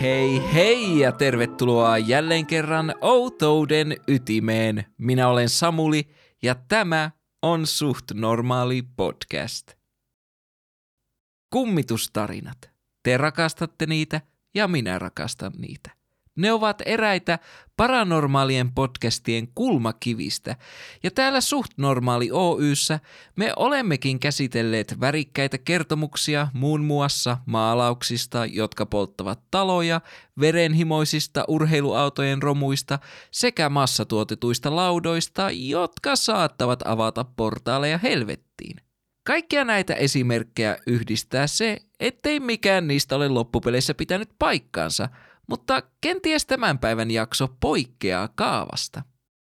Hei hei ja tervetuloa jälleen kerran Outouden ytimeen. Minä olen Samuli ja tämä on Suht Normaali podcast. Kummitustarinat. Te rakastatte niitä ja minä rakastan niitä. Ne ovat eräitä paranormaalien podcastien kulmakivistä, ja täällä Suht Normaali Oyssä me olemmekin käsitelleet värikkäitä kertomuksia muun muassa maalauksista, jotka polttavat taloja, verenhimoisista urheiluautojen romuista sekä massatuotetuista laudoista, jotka saattavat avata portaaleja helvettiin. Kaikkia näitä esimerkkejä yhdistää se, ettei mikään niistä ole loppupeleissä pitänyt paikkaansa – mutta kenties tämän päivän jakso poikkeaa kaavasta.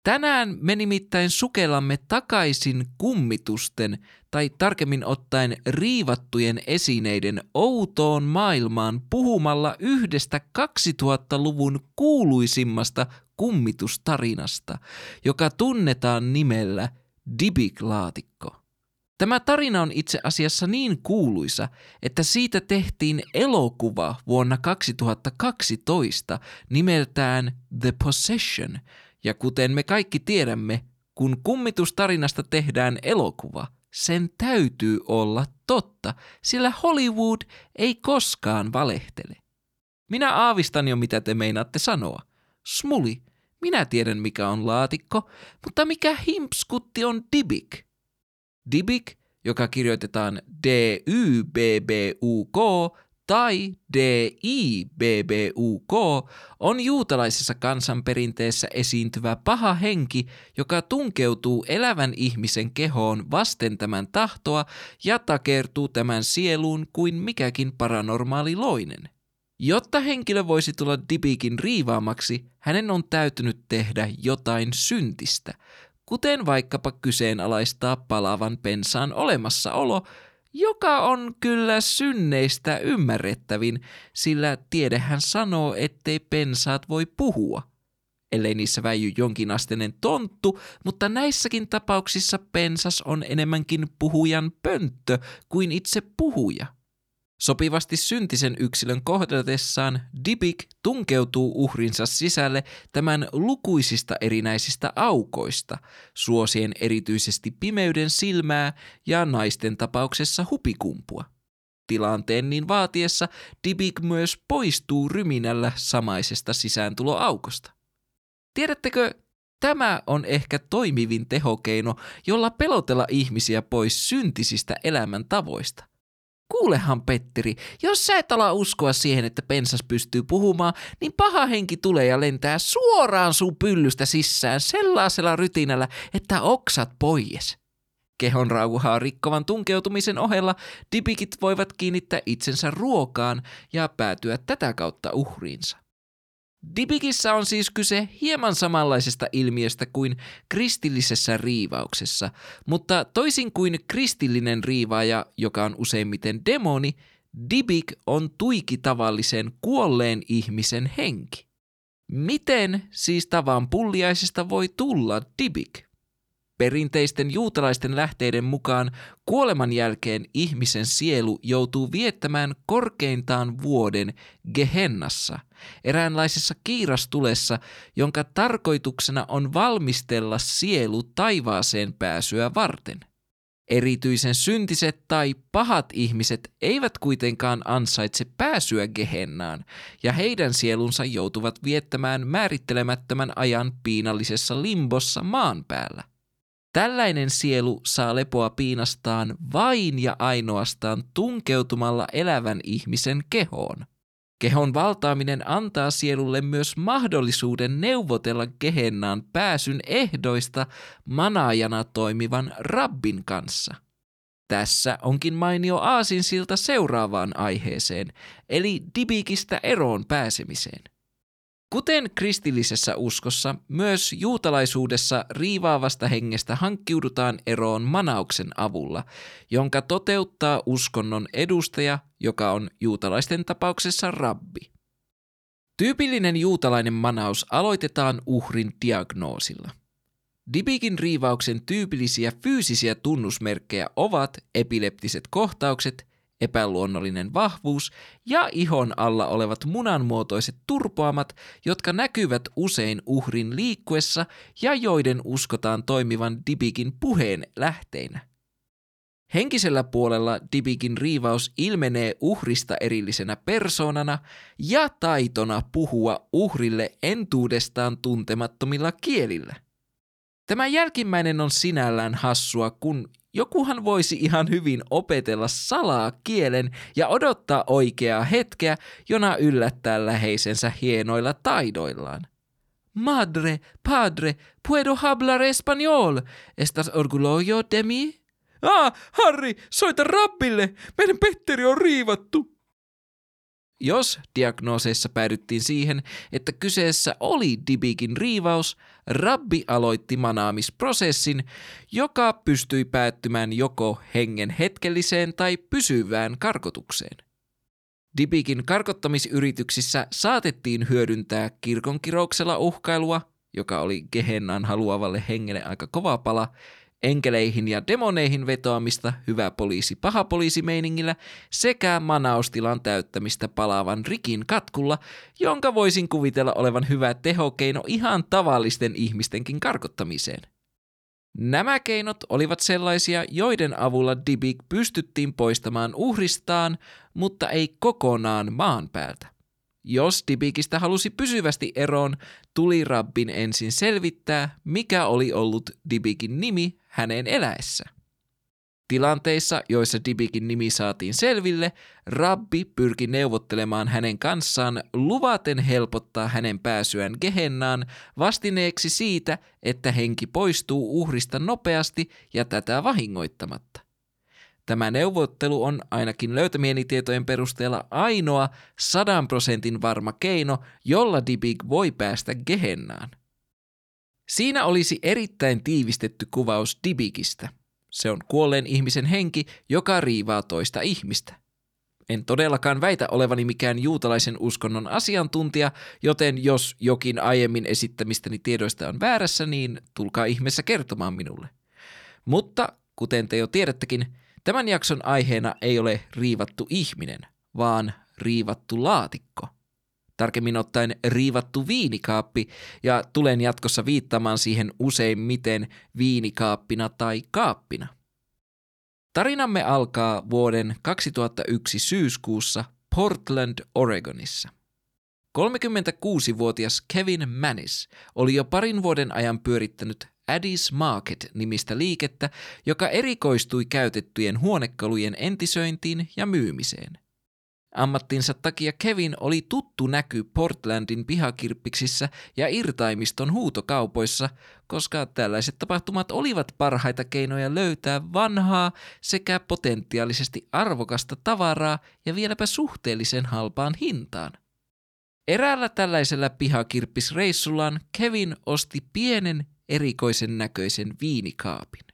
Tänään me nimittäin sukellamme takaisin kummitusten, tai tarkemmin ottaen riivattujen esineiden outoon maailmaan puhumalla yhdestä 2000-luvun kuuluisimmasta kummitustarinasta, joka tunnetaan nimellä Dibik-laatikko. Tämä tarina on itse asiassa niin kuuluisa, että siitä tehtiin elokuva vuonna 2012 nimeltään The Possession, ja kuten me kaikki tiedämme, kun kummitustarinasta tehdään elokuva, sen täytyy olla totta, sillä Hollywood ei koskaan valehtele. Minä aavistan jo mitä te meinaatte sanoa. Smuli, minä tiedän mikä on laatikko, mutta mikä himpskutti on dibik? Dibik, joka kirjoitetaan D-Y-B-B-U-K tai D-I-B-B-U-K, on juutalaisessa kansanperinteessä esiintyvä paha henki, joka tunkeutuu elävän ihmisen kehoon vasten tämän tahtoa ja takertuu tämän sieluun kuin mikäkin paranormaali loinen. Jotta henkilö voisi tulla Dibikin riivaamaksi, hänen on täytynyt tehdä jotain syntistä, kuten vaikkapa kyseenalaistaa palavan pensaan olemassaolo, joka on kyllä synneistä ymmärrettävin, sillä tiedehän sanoo, ettei pensaat voi puhua. Ellei niissä väijy jonkinasteinen tonttu, mutta näissäkin tapauksissa pensas on enemmänkin puhujan pönttö kuin itse puhuja. Sopivasti syntisen yksilön kohdatessaan Dibik tunkeutuu uhrinsa sisälle tämän lukuisista erinäisistä aukoista, suosien erityisesti pimeyden silmää ja naisten tapauksessa hupikumpua. Tilanteen niin vaatiessa Dibik myös poistuu ryminällä samaisesta sisääntuloaukosta. Tiedättekö, Tämä on ehkä toimivin tehokeino, jolla pelotella ihmisiä pois syntisistä elämäntavoista. Kuulehan Petteri, jos sä et ala uskoa siihen, että pensas pystyy puhumaan, niin paha henki tulee ja lentää suoraan sun pyllystä sisään sellaisella rytinällä, että oksat pois. Kehon rauhaa rikkovan tunkeutumisen ohella dipikit voivat kiinnittää itsensä ruokaan ja päätyä tätä kautta uhriinsa. Dibikissä on siis kyse hieman samanlaisesta ilmiöstä kuin kristillisessä riivauksessa, mutta toisin kuin kristillinen riivaaja, joka on useimmiten demoni, Dibik on tuiki tavallisen kuolleen ihmisen henki. Miten siis tavan pulliaisesta voi tulla Dibik? Perinteisten juutalaisten lähteiden mukaan kuoleman jälkeen ihmisen sielu joutuu viettämään korkeintaan vuoden Gehennassa, eräänlaisessa kiirastulessa, jonka tarkoituksena on valmistella sielu taivaaseen pääsyä varten. Erityisen syntiset tai pahat ihmiset eivät kuitenkaan ansaitse pääsyä Gehennaan, ja heidän sielunsa joutuvat viettämään määrittelemättömän ajan piinallisessa limbossa maan päällä. Tällainen sielu saa lepoa piinastaan vain ja ainoastaan tunkeutumalla elävän ihmisen kehoon. Kehon valtaaminen antaa sielulle myös mahdollisuuden neuvotella kehennaan pääsyn ehdoista manaajana toimivan rabbin kanssa. Tässä onkin mainio aasinsilta seuraavaan aiheeseen, eli dibikistä eroon pääsemiseen. Kuten kristillisessä uskossa, myös juutalaisuudessa riivaavasta hengestä hankkiudutaan eroon manauksen avulla, jonka toteuttaa uskonnon edustaja, joka on juutalaisten tapauksessa rabbi. Tyypillinen juutalainen manaus aloitetaan uhrin diagnoosilla. Dibikin riivauksen tyypillisiä fyysisiä tunnusmerkkejä ovat epileptiset kohtaukset, epäluonnollinen vahvuus ja ihon alla olevat munanmuotoiset turpoamat, jotka näkyvät usein uhrin liikkuessa ja joiden uskotaan toimivan Dibikin puheen lähteinä. Henkisellä puolella Dibikin riivaus ilmenee uhrista erillisenä persoonana ja taitona puhua uhrille entuudestaan tuntemattomilla kielillä. Tämä jälkimmäinen on sinällään hassua, kun jokuhan voisi ihan hyvin opetella salaa kielen ja odottaa oikeaa hetkeä, jona yllättää läheisensä hienoilla taidoillaan. Madre, padre, puedo hablar español. ¿Estás orgulloso de mí? Ah, Harry, soita Rabbille! Meidän Petteri on riivattu! Jos diagnooseissa päädyttiin siihen, että kyseessä oli Dibikin riivaus, Rabbi aloitti manaamisprosessin, joka pystyi päättymään joko hengen hetkelliseen tai pysyvään karkotukseen. Dibikin karkottamisyrityksissä saatettiin hyödyntää kirkonkirouksella uhkailua, joka oli Gehennan haluavalle hengelle aika kova pala, enkeleihin ja demoneihin vetoamista hyvä poliisi paha poliisi meiningillä sekä manaustilan täyttämistä palaavan rikin katkulla, jonka voisin kuvitella olevan hyvä tehokeino ihan tavallisten ihmistenkin karkottamiseen. Nämä keinot olivat sellaisia, joiden avulla Dibik pystyttiin poistamaan uhristaan, mutta ei kokonaan maan päältä. Jos Dibikistä halusi pysyvästi eroon, tuli Rabbin ensin selvittää, mikä oli ollut Dibikin nimi hänen eläessä. Tilanteissa, joissa Dibikin nimi saatiin selville, Rabbi pyrki neuvottelemaan hänen kanssaan luvaten helpottaa hänen pääsyään Gehennaan vastineeksi siitä, että henki poistuu uhrista nopeasti ja tätä vahingoittamatta. Tämä neuvottelu on ainakin löytämieni tietojen perusteella ainoa sadan prosentin varma keino, jolla Dibig voi päästä Gehennaan. Siinä olisi erittäin tiivistetty kuvaus Dibigistä. Se on kuolleen ihmisen henki, joka riivaa toista ihmistä. En todellakaan väitä olevani mikään juutalaisen uskonnon asiantuntija, joten jos jokin aiemmin esittämistäni tiedoista on väärässä, niin tulkaa ihmeessä kertomaan minulle. Mutta, kuten te jo tiedättekin, Tämän jakson aiheena ei ole riivattu ihminen, vaan riivattu laatikko. Tarkemmin ottaen riivattu viinikaappi, ja tulen jatkossa viittamaan siihen useimmiten viinikaappina tai kaappina. Tarinamme alkaa vuoden 2001 syyskuussa Portland, Oregonissa. 36-vuotias Kevin Manis oli jo parin vuoden ajan pyörittänyt Addis Market-nimistä liikettä, joka erikoistui käytettyjen huonekalujen entisöintiin ja myymiseen. Ammattinsa takia Kevin oli tuttu näky Portlandin pihakirppiksissä ja irtaimiston huutokaupoissa, koska tällaiset tapahtumat olivat parhaita keinoja löytää vanhaa sekä potentiaalisesti arvokasta tavaraa ja vieläpä suhteellisen halpaan hintaan. Eräällä tällaisella pihakirppisreissullaan Kevin osti pienen erikoisen näköisen viinikaapin.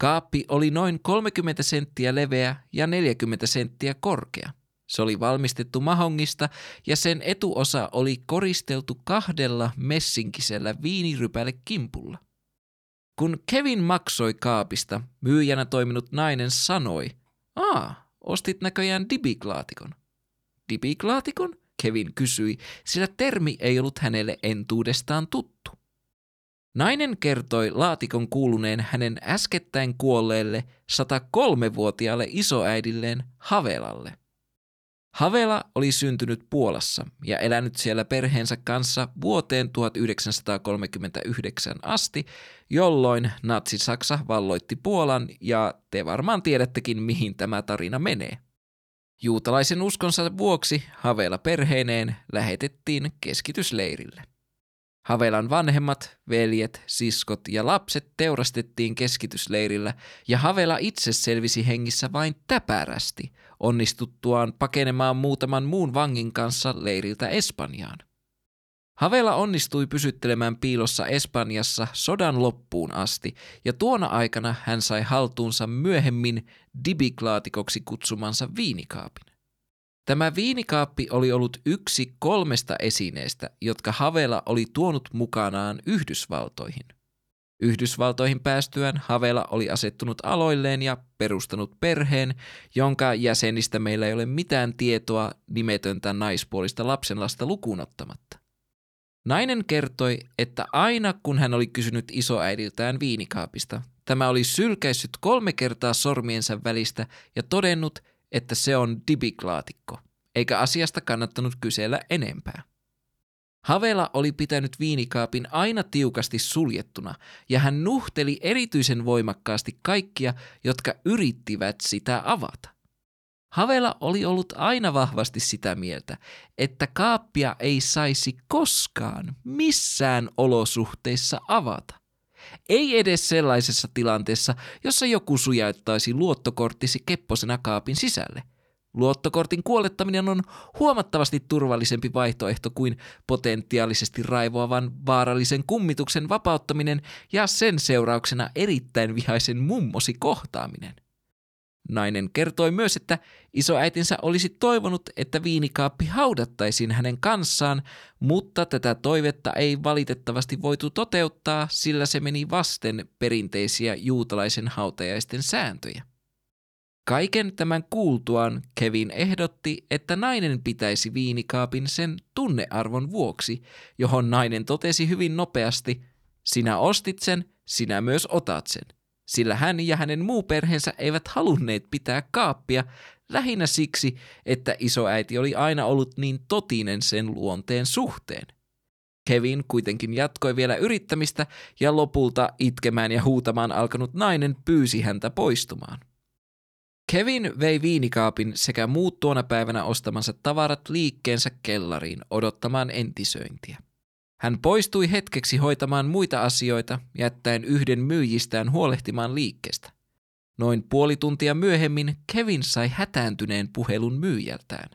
Kaappi oli noin 30 senttiä leveä ja 40 senttiä korkea. Se oli valmistettu mahongista ja sen etuosa oli koristeltu kahdella messinkisellä viinirypäle kimpulla. Kun Kevin maksoi kaapista, myyjänä toiminut nainen sanoi, Aa, ostit näköjään dibiklaatikon. Dibiklaatikon? Kevin kysyi, sillä termi ei ollut hänelle entuudestaan tuttu. Nainen kertoi laatikon kuuluneen hänen äskettäin kuolleelle 103-vuotiaalle isoäidilleen Havelalle. Havela oli syntynyt Puolassa ja elänyt siellä perheensä kanssa vuoteen 1939 asti, jolloin Natsi-Saksa valloitti Puolan ja te varmaan tiedättekin mihin tämä tarina menee. Juutalaisen uskonsa vuoksi Havela perheineen lähetettiin keskitysleirille. Havelan vanhemmat, veljet, siskot ja lapset teurastettiin keskitysleirillä ja Havela itse selvisi hengissä vain täpärästi, onnistuttuaan pakenemaan muutaman muun vangin kanssa leiriltä Espanjaan. Havela onnistui pysyttelemään piilossa Espanjassa sodan loppuun asti, ja tuona aikana hän sai haltuunsa myöhemmin dibiklaatikoksi kutsumansa viinikaapin. Tämä viinikaappi oli ollut yksi kolmesta esineestä, jotka Havela oli tuonut mukanaan Yhdysvaltoihin. Yhdysvaltoihin päästyään Havela oli asettunut aloilleen ja perustanut perheen, jonka jäsenistä meillä ei ole mitään tietoa nimetöntä naispuolista lapsenlasta lukuun ottamatta. Nainen kertoi, että aina kun hän oli kysynyt isoäidiltään viinikaapista, tämä oli sylkäissyt kolme kertaa sormiensa välistä ja todennut, että se on dibiklaatikko, eikä asiasta kannattanut kysellä enempää. Havela oli pitänyt viinikaapin aina tiukasti suljettuna, ja hän nuhteli erityisen voimakkaasti kaikkia, jotka yrittivät sitä avata. Havela oli ollut aina vahvasti sitä mieltä, että kaappia ei saisi koskaan missään olosuhteissa avata. Ei edes sellaisessa tilanteessa, jossa joku sujaittaisi luottokorttisi kepposena kaapin sisälle. Luottokortin kuolettaminen on huomattavasti turvallisempi vaihtoehto kuin potentiaalisesti raivoavan vaarallisen kummituksen vapauttaminen ja sen seurauksena erittäin vihaisen mummosi kohtaaminen. Nainen kertoi myös, että isoäitinsä olisi toivonut, että viinikaappi haudattaisiin hänen kanssaan, mutta tätä toivetta ei valitettavasti voitu toteuttaa, sillä se meni vasten perinteisiä juutalaisen hautajaisten sääntöjä. Kaiken tämän kuultuaan Kevin ehdotti, että nainen pitäisi viinikaapin sen tunnearvon vuoksi, johon nainen totesi hyvin nopeasti, sinä ostit sen, sinä myös otat sen – sillä hän ja hänen muu perheensä eivät halunneet pitää kaappia lähinnä siksi, että isoäiti oli aina ollut niin totinen sen luonteen suhteen. Kevin kuitenkin jatkoi vielä yrittämistä ja lopulta itkemään ja huutamaan alkanut nainen pyysi häntä poistumaan. Kevin vei viinikaapin sekä muut tuona päivänä ostamansa tavarat liikkeensä kellariin odottamaan entisöintiä. Hän poistui hetkeksi hoitamaan muita asioita, jättäen yhden myyjistään huolehtimaan liikkeestä. Noin puoli tuntia myöhemmin Kevin sai hätääntyneen puhelun myyjältään.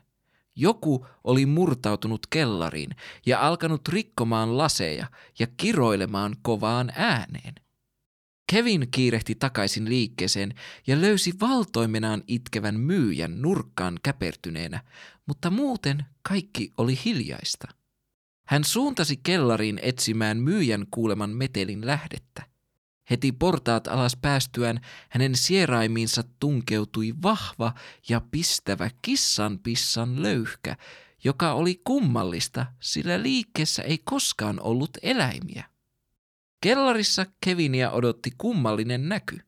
Joku oli murtautunut kellariin ja alkanut rikkomaan laseja ja kiroilemaan kovaan ääneen. Kevin kiirehti takaisin liikkeeseen ja löysi valtoimenaan itkevän myyjän nurkkaan käpertyneenä, mutta muuten kaikki oli hiljaista. Hän suuntasi kellariin etsimään myyjän kuuleman metelin lähdettä. Heti portaat alas päästyään hänen sieraimiinsa tunkeutui vahva ja pistävä kissan pissan löyhkä, joka oli kummallista, sillä liikkeessä ei koskaan ollut eläimiä. Kellarissa Kevinia odotti kummallinen näky.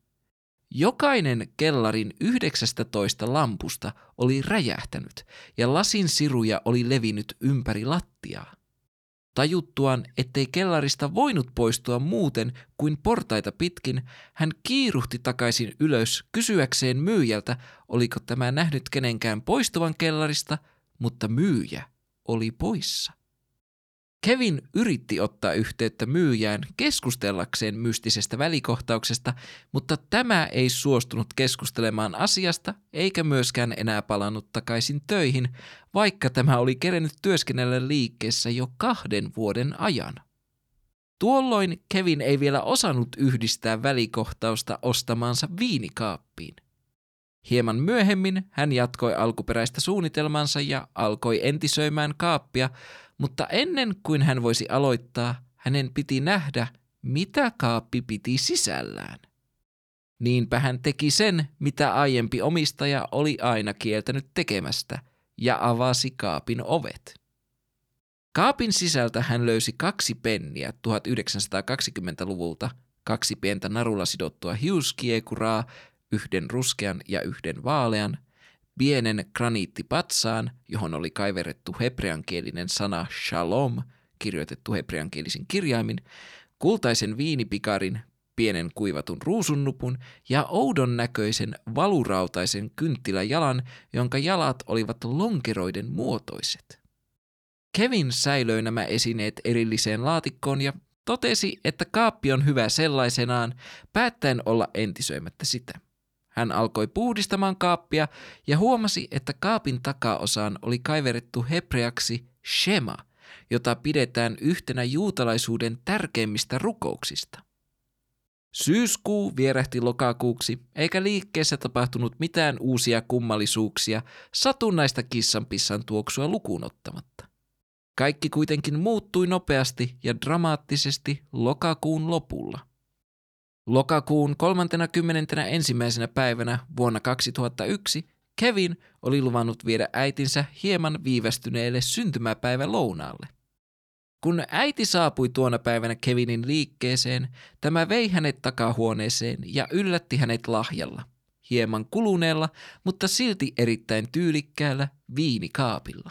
Jokainen kellarin 19 lampusta oli räjähtänyt ja lasin siruja oli levinnyt ympäri lattiaa. Tajuttuaan, ettei kellarista voinut poistua muuten kuin portaita pitkin, hän kiiruhti takaisin ylös kysyäkseen myyjältä, oliko tämä nähnyt kenenkään poistuvan kellarista, mutta myyjä oli poissa. Kevin yritti ottaa yhteyttä myyjään keskustellakseen mystisestä välikohtauksesta, mutta tämä ei suostunut keskustelemaan asiasta eikä myöskään enää palannut takaisin töihin, vaikka tämä oli kerennyt työskennellä liikkeessä jo kahden vuoden ajan. Tuolloin Kevin ei vielä osannut yhdistää välikohtausta ostamaansa viinikaappiin. Hieman myöhemmin hän jatkoi alkuperäistä suunnitelmansa ja alkoi entisöimään kaappia, mutta ennen kuin hän voisi aloittaa, hänen piti nähdä, mitä kaappi piti sisällään. Niinpä hän teki sen, mitä aiempi omistaja oli aina kieltänyt tekemästä, ja avasi kaapin ovet. Kaapin sisältä hän löysi kaksi penniä 1920-luvulta, kaksi pientä narulla sidottua hiuskiekuraa, yhden ruskean ja yhden vaalean – pienen graniittipatsaan, johon oli kaiverrettu hebreankielinen sana shalom, kirjoitettu hebreankielisin kirjaimin, kultaisen viinipikarin, pienen kuivatun ruusunnupun ja oudon näköisen valurautaisen kynttiläjalan, jonka jalat olivat lonkeroiden muotoiset. Kevin säilöi nämä esineet erilliseen laatikkoon ja totesi, että kaappi on hyvä sellaisenaan, päättäen olla entisöimättä sitä. Hän alkoi puhdistamaan kaappia ja huomasi, että kaapin takaosaan oli kaiverettu hebreaksi Shema, jota pidetään yhtenä juutalaisuuden tärkeimmistä rukouksista. Syyskuu vierähti lokakuuksi, eikä liikkeessä tapahtunut mitään uusia kummallisuuksia satunnaista kissanpissan tuoksua lukuun ottamatta. Kaikki kuitenkin muuttui nopeasti ja dramaattisesti lokakuun lopulla. Lokakuun 31. päivänä vuonna 2001 Kevin oli luvannut viedä äitinsä hieman viivästyneelle syntymäpäivä lounaalle. Kun äiti saapui tuona päivänä Kevinin liikkeeseen, tämä vei hänet takahuoneeseen ja yllätti hänet lahjalla, hieman kuluneella, mutta silti erittäin tyylikkäällä viinikaapilla.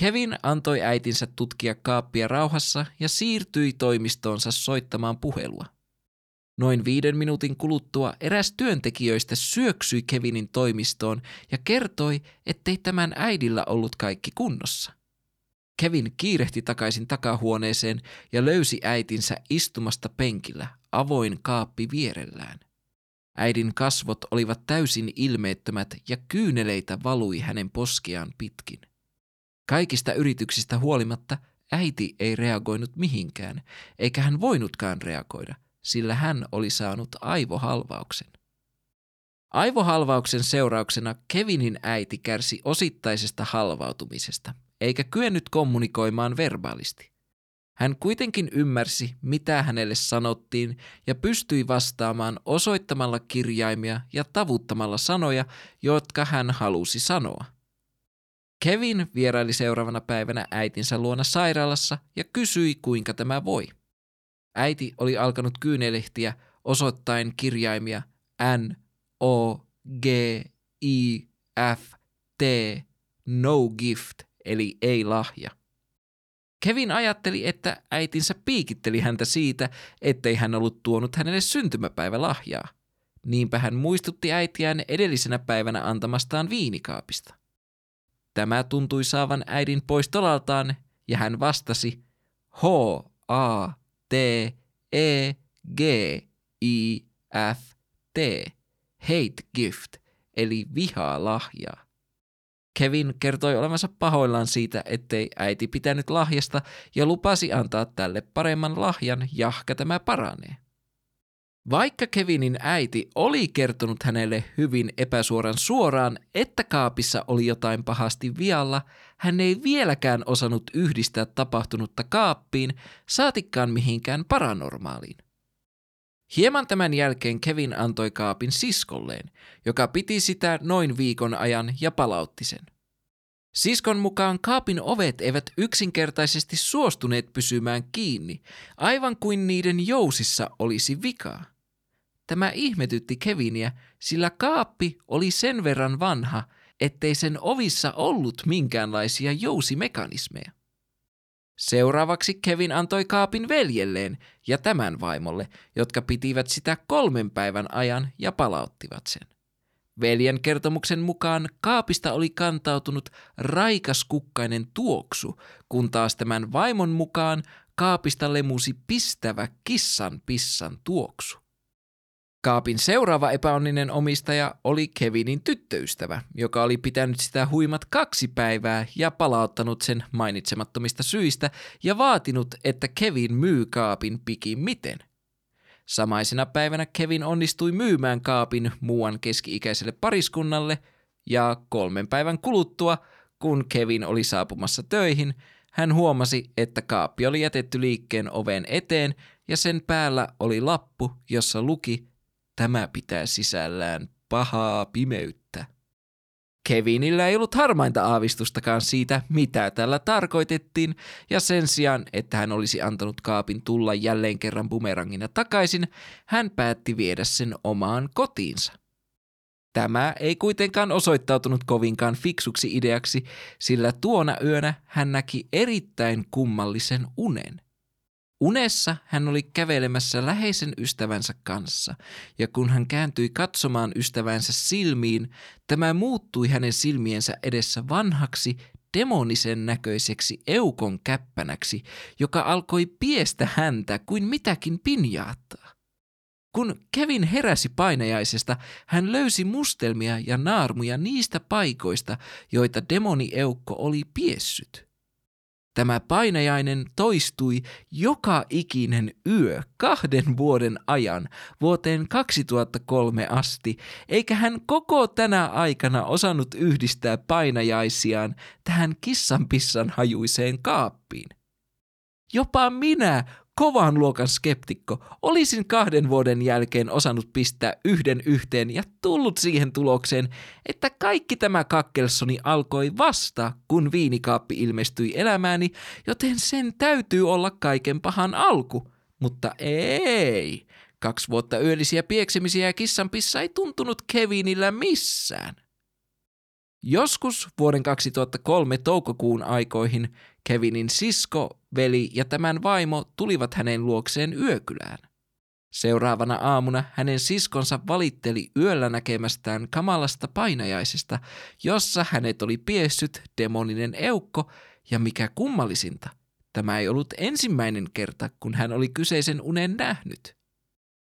Kevin antoi äitinsä tutkia kaappia rauhassa ja siirtyi toimistoonsa soittamaan puhelua. Noin viiden minuutin kuluttua eräs työntekijöistä syöksyi Kevinin toimistoon ja kertoi, ettei tämän äidillä ollut kaikki kunnossa. Kevin kiirehti takaisin takahuoneeseen ja löysi äitinsä istumasta penkillä, avoin kaappi vierellään. Äidin kasvot olivat täysin ilmeettömät ja kyyneleitä valui hänen poskiaan pitkin. Kaikista yrityksistä huolimatta äiti ei reagoinut mihinkään, eikä hän voinutkaan reagoida, sillä hän oli saanut aivohalvauksen. Aivohalvauksen seurauksena Kevinin äiti kärsi osittaisesta halvautumisesta, eikä kyennyt kommunikoimaan verbaalisti. Hän kuitenkin ymmärsi, mitä hänelle sanottiin ja pystyi vastaamaan osoittamalla kirjaimia ja tavuttamalla sanoja, jotka hän halusi sanoa. Kevin vieraili seuraavana päivänä äitinsä luona sairaalassa ja kysyi, kuinka tämä voi. Äiti oli alkanut kyynelehtiä osoittain kirjaimia N, O, G, I, F, T, no gift, eli ei lahja. Kevin ajatteli, että äitinsä piikitteli häntä siitä, ettei hän ollut tuonut hänelle syntymäpäivälahjaa. Niinpä hän muistutti äitiään edellisenä päivänä antamastaan viinikaapista. Tämä tuntui saavan äidin pois tolaltaan, ja hän vastasi H, A, T, E, G, I, F, T, hate gift, eli vihaa lahjaa. Kevin kertoi olevansa pahoillaan siitä, ettei äiti pitänyt lahjasta ja lupasi antaa tälle paremman lahjan, jahka tämä paranee. Vaikka Kevinin äiti oli kertonut hänelle hyvin epäsuoran suoraan, että kaapissa oli jotain pahasti vialla, hän ei vieläkään osannut yhdistää tapahtunutta kaappiin, saatikkaan mihinkään paranormaaliin. Hieman tämän jälkeen Kevin antoi kaapin siskolleen, joka piti sitä noin viikon ajan ja palautti sen. Siskon mukaan kaapin ovet eivät yksinkertaisesti suostuneet pysymään kiinni, aivan kuin niiden jousissa olisi vikaa. Tämä ihmetytti Keviniä, sillä kaappi oli sen verran vanha, ettei sen ovissa ollut minkäänlaisia jousimekanismeja. Seuraavaksi Kevin antoi kaapin veljelleen ja tämän vaimolle, jotka pitivät sitä kolmen päivän ajan ja palauttivat sen. Veljen kertomuksen mukaan kaapista oli kantautunut raikas kukkainen tuoksu, kun taas tämän vaimon mukaan kaapista lemusi pistävä kissan pissan tuoksu. Kaapin seuraava epäonninen omistaja oli Kevinin tyttöystävä, joka oli pitänyt sitä huimat kaksi päivää ja palauttanut sen mainitsemattomista syistä ja vaatinut, että Kevin myy kaapin miten. Samaisena päivänä Kevin onnistui myymään kaapin muuan keski-ikäiselle pariskunnalle ja kolmen päivän kuluttua, kun Kevin oli saapumassa töihin, hän huomasi, että kaappi oli jätetty liikkeen oven eteen ja sen päällä oli lappu, jossa luki Tämä pitää sisällään pahaa pimeyttä. Kevinillä ei ollut harmainta aavistustakaan siitä, mitä tällä tarkoitettiin, ja sen sijaan, että hän olisi antanut kaapin tulla jälleen kerran bumerangina takaisin, hän päätti viedä sen omaan kotiinsa. Tämä ei kuitenkaan osoittautunut kovinkaan fiksuksi ideaksi, sillä tuona yönä hän näki erittäin kummallisen unen. Unessa hän oli kävelemässä läheisen ystävänsä kanssa, ja kun hän kääntyi katsomaan ystävänsä silmiin, tämä muuttui hänen silmiensä edessä vanhaksi, demonisen näköiseksi eukon käppänäksi, joka alkoi piestä häntä kuin mitäkin pinjaattaa. Kun Kevin heräsi painajaisesta, hän löysi mustelmia ja naarmuja niistä paikoista, joita demoni eukko oli piessyt. Tämä painajainen toistui joka ikinen yö kahden vuoden ajan vuoteen 2003 asti, eikä hän koko tänä aikana osannut yhdistää painajaisiaan tähän kissanpissan hajuiseen kaappiin. Jopa minä, kovan luokan skeptikko, olisin kahden vuoden jälkeen osannut pistää yhden yhteen ja tullut siihen tulokseen, että kaikki tämä kakkelsoni alkoi vasta, kun viinikaappi ilmestyi elämääni, joten sen täytyy olla kaiken pahan alku. Mutta ei. Kaksi vuotta yöllisiä pieksemisiä ja kissanpissa ei tuntunut Kevinillä missään. Joskus vuoden 2003 toukokuun aikoihin Kevinin sisko, veli ja tämän vaimo tulivat hänen luokseen yökylään. Seuraavana aamuna hänen siskonsa valitteli yöllä näkemästään kamalasta painajaisesta, jossa hänet oli piessyt demoninen eukko ja mikä kummallisinta, tämä ei ollut ensimmäinen kerta, kun hän oli kyseisen unen nähnyt.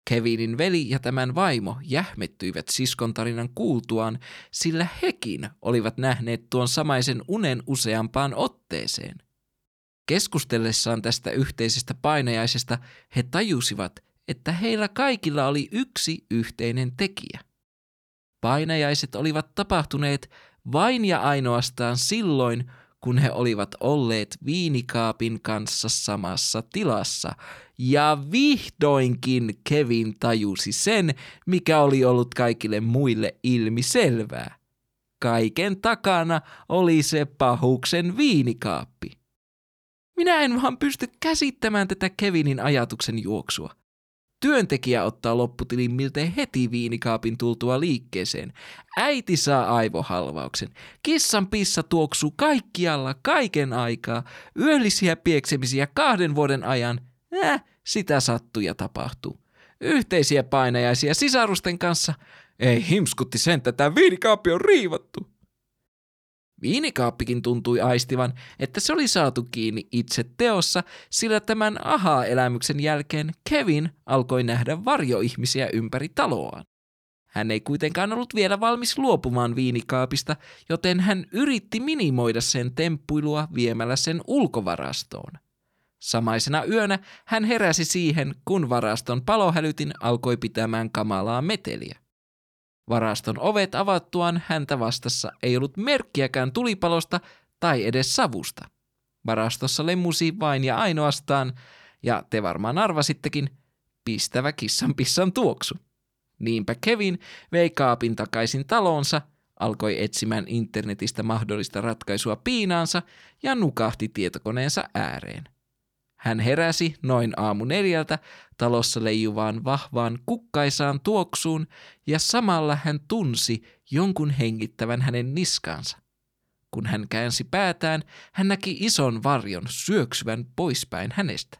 Kevinin veli ja tämän vaimo jähmettyivät siskon tarinan kuultuaan, sillä hekin olivat nähneet tuon samaisen unen useampaan otteeseen. Keskustellessaan tästä yhteisestä painajaisesta he tajusivat, että heillä kaikilla oli yksi yhteinen tekijä. Painajaiset olivat tapahtuneet vain ja ainoastaan silloin, kun he olivat olleet viinikaapin kanssa samassa tilassa. Ja vihdoinkin Kevin tajusi sen, mikä oli ollut kaikille muille ilmi selvää. Kaiken takana oli se pahuksen viinikaappi. Minä en vaan pysty käsittämään tätä Kevinin ajatuksen juoksua. Työntekijä ottaa lopputilin miltei heti viinikaapin tultua liikkeeseen. Äiti saa aivohalvauksen. Kissan pissa tuoksuu kaikkialla kaiken aikaa. Yöllisiä pieksemisiä kahden vuoden ajan. Äh, sitä sattuu ja tapahtuu. Yhteisiä painajaisia sisarusten kanssa. Ei himskutti sen, että tämä viinikaappi on riivattu. Viinikaappikin tuntui aistivan, että se oli saatu kiinni itse teossa, sillä tämän ahaa-elämyksen jälkeen Kevin alkoi nähdä varjoihmisiä ympäri taloaan. Hän ei kuitenkaan ollut vielä valmis luopumaan viinikaapista, joten hän yritti minimoida sen temppuilua viemällä sen ulkovarastoon. Samaisena yönä hän heräsi siihen, kun varaston palohälytin alkoi pitämään kamalaa meteliä. Varaston ovet avattuaan häntä vastassa ei ollut merkkiäkään tulipalosta tai edes savusta. Varastossa lemmusi vain ja ainoastaan, ja te varmaan arvasittekin, pistävä kissan pissan tuoksu. Niinpä Kevin vei kaapin takaisin taloonsa, alkoi etsimään internetistä mahdollista ratkaisua piinaansa ja nukahti tietokoneensa ääreen. Hän heräsi noin aamu neljältä talossa leijuvaan vahvaan kukkaisaan tuoksuun ja samalla hän tunsi jonkun hengittävän hänen niskaansa. Kun hän käänsi päätään, hän näki ison varjon syöksyvän poispäin hänestä.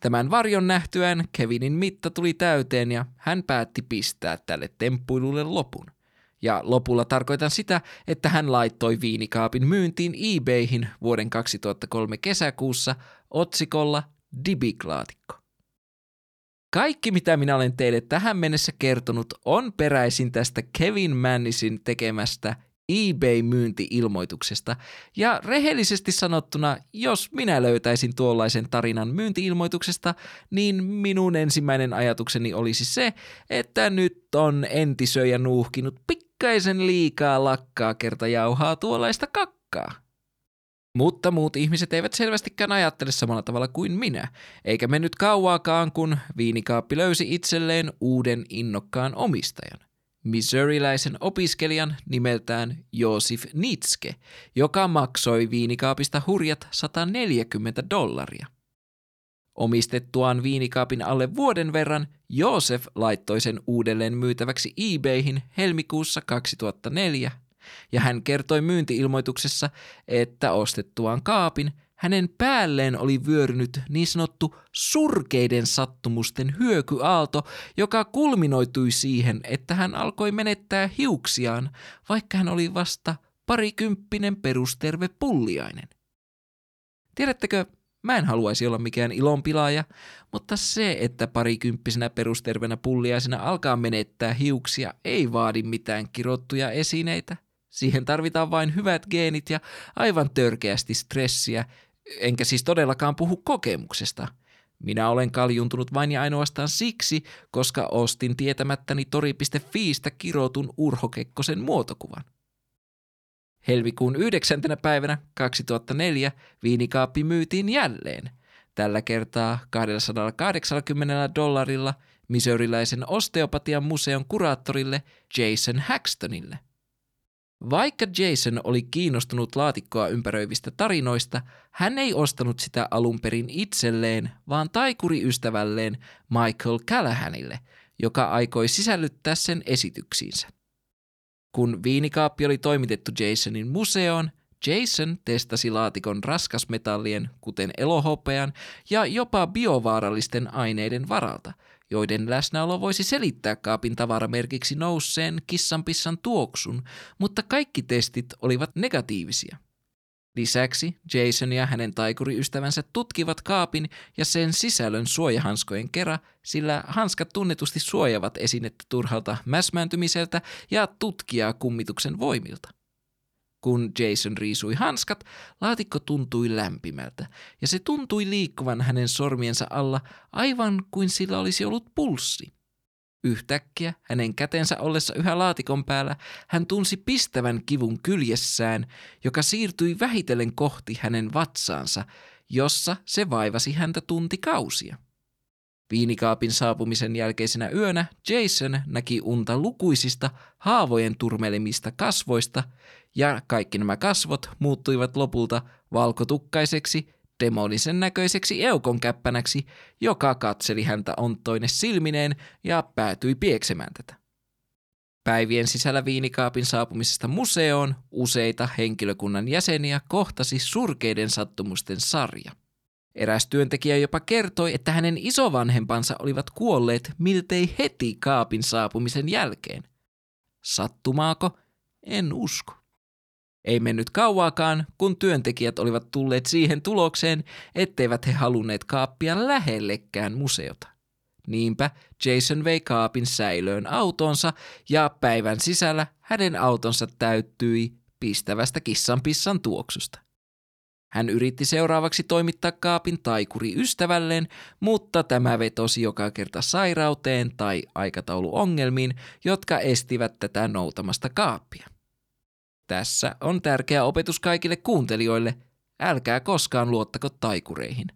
Tämän varjon nähtyään Kevinin mitta tuli täyteen ja hän päätti pistää tälle temppuilulle lopun. Ja lopulla tarkoitan sitä, että hän laittoi viinikaapin myyntiin eBayhin vuoden 2003 kesäkuussa otsikolla Dibiklaatikko. Kaikki, mitä minä olen teille tähän mennessä kertonut, on peräisin tästä Kevin Mannisin tekemästä eBay-myynti-ilmoituksesta. Ja rehellisesti sanottuna, jos minä löytäisin tuollaisen tarinan myynti-ilmoituksesta, niin minun ensimmäinen ajatukseni olisi se, että nyt on entisöjä nuuhkinut pikkaisen liikaa lakkaa kerta jauhaa tuollaista kakkaa. Mutta muut ihmiset eivät selvästikään ajattele samalla tavalla kuin minä, eikä mennyt kauaakaan, kun viinikaappi löysi itselleen uuden innokkaan omistajan. Missouriläisen opiskelijan nimeltään Josif Nitske, joka maksoi viinikaapista hurjat 140 dollaria. Omistettuaan viinikaapin alle vuoden verran, Josef laittoi sen uudelleen myytäväksi eBayhin helmikuussa 2004 ja hän kertoi myyntiilmoituksessa, että ostettuaan kaapin hänen päälleen oli vyörynyt niin sanottu surkeiden sattumusten hyökyaalto, joka kulminoitui siihen, että hän alkoi menettää hiuksiaan, vaikka hän oli vasta parikymppinen perusterve pulliainen. Tiedättekö, Mä en haluaisi olla mikään ilonpilaaja, mutta se, että parikymppisenä perustervenä pulliaisena alkaa menettää hiuksia, ei vaadi mitään kirottuja esineitä – Siihen tarvitaan vain hyvät geenit ja aivan törkeästi stressiä, enkä siis todellakaan puhu kokemuksesta. Minä olen kaljuntunut vain ja ainoastaan siksi, koska ostin tietämättäni tori.fiistä kirotun Urho Kekkosen muotokuvan. Helmikuun 9. päivänä 2004 viinikaappi myytiin jälleen. tällä kertaa 280 dollarilla miseuriläisen osteopatian museon kuraattorille Jason Haxtonille. Vaikka Jason oli kiinnostunut laatikkoa ympäröivistä tarinoista, hän ei ostanut sitä alun perin itselleen, vaan taikuriystävälleen Michael Callahanille, joka aikoi sisällyttää sen esityksiinsä. Kun viinikaappi oli toimitettu Jasonin museoon, Jason testasi laatikon raskasmetallien, kuten elohopean ja jopa biovaarallisten aineiden varalta, joiden läsnäolo voisi selittää kaapin tavaramerkiksi nousseen kissanpissan tuoksun, mutta kaikki testit olivat negatiivisia. Lisäksi Jason ja hänen taikuriystävänsä tutkivat kaapin ja sen sisällön suojahanskojen kera, sillä hanskat tunnetusti suojavat esinettä turhalta mäsmääntymiseltä ja tutkijaa kummituksen voimilta. Kun Jason riisui hanskat, laatikko tuntui lämpimältä, ja se tuntui liikkuvan hänen sormiensa alla aivan kuin sillä olisi ollut pulssi. Yhtäkkiä, hänen kätensä ollessa yhä laatikon päällä, hän tunsi pistävän kivun kyljessään, joka siirtyi vähitellen kohti hänen vatsaansa, jossa se vaivasi häntä tuntikausia. Viinikaapin saapumisen jälkeisenä yönä Jason näki unta lukuisista haavojen turmelemista kasvoista, ja kaikki nämä kasvot muuttuivat lopulta valkotukkaiseksi, demonisen näköiseksi eukonkäppänäksi, joka katseli häntä onttoine silmineen ja päätyi pieksemään tätä. Päivien sisällä viinikaapin saapumisesta museoon useita henkilökunnan jäseniä kohtasi surkeiden sattumusten sarja – Eräs työntekijä jopa kertoi, että hänen isovanhempansa olivat kuolleet miltei heti kaapin saapumisen jälkeen. Sattumaako? En usko. Ei mennyt kauaakaan, kun työntekijät olivat tulleet siihen tulokseen, etteivät he halunneet kaappia lähellekään museota. Niinpä Jason vei kaapin säilöön autonsa ja päivän sisällä hänen autonsa täyttyi pistävästä kissanpissan tuoksusta. Hän yritti seuraavaksi toimittaa kaapin taikuri ystävälleen, mutta tämä vetosi joka kerta sairauteen tai aikatauluongelmiin, jotka estivät tätä noutamasta kaappia. Tässä on tärkeä opetus kaikille kuuntelijoille. Älkää koskaan luottako taikureihin.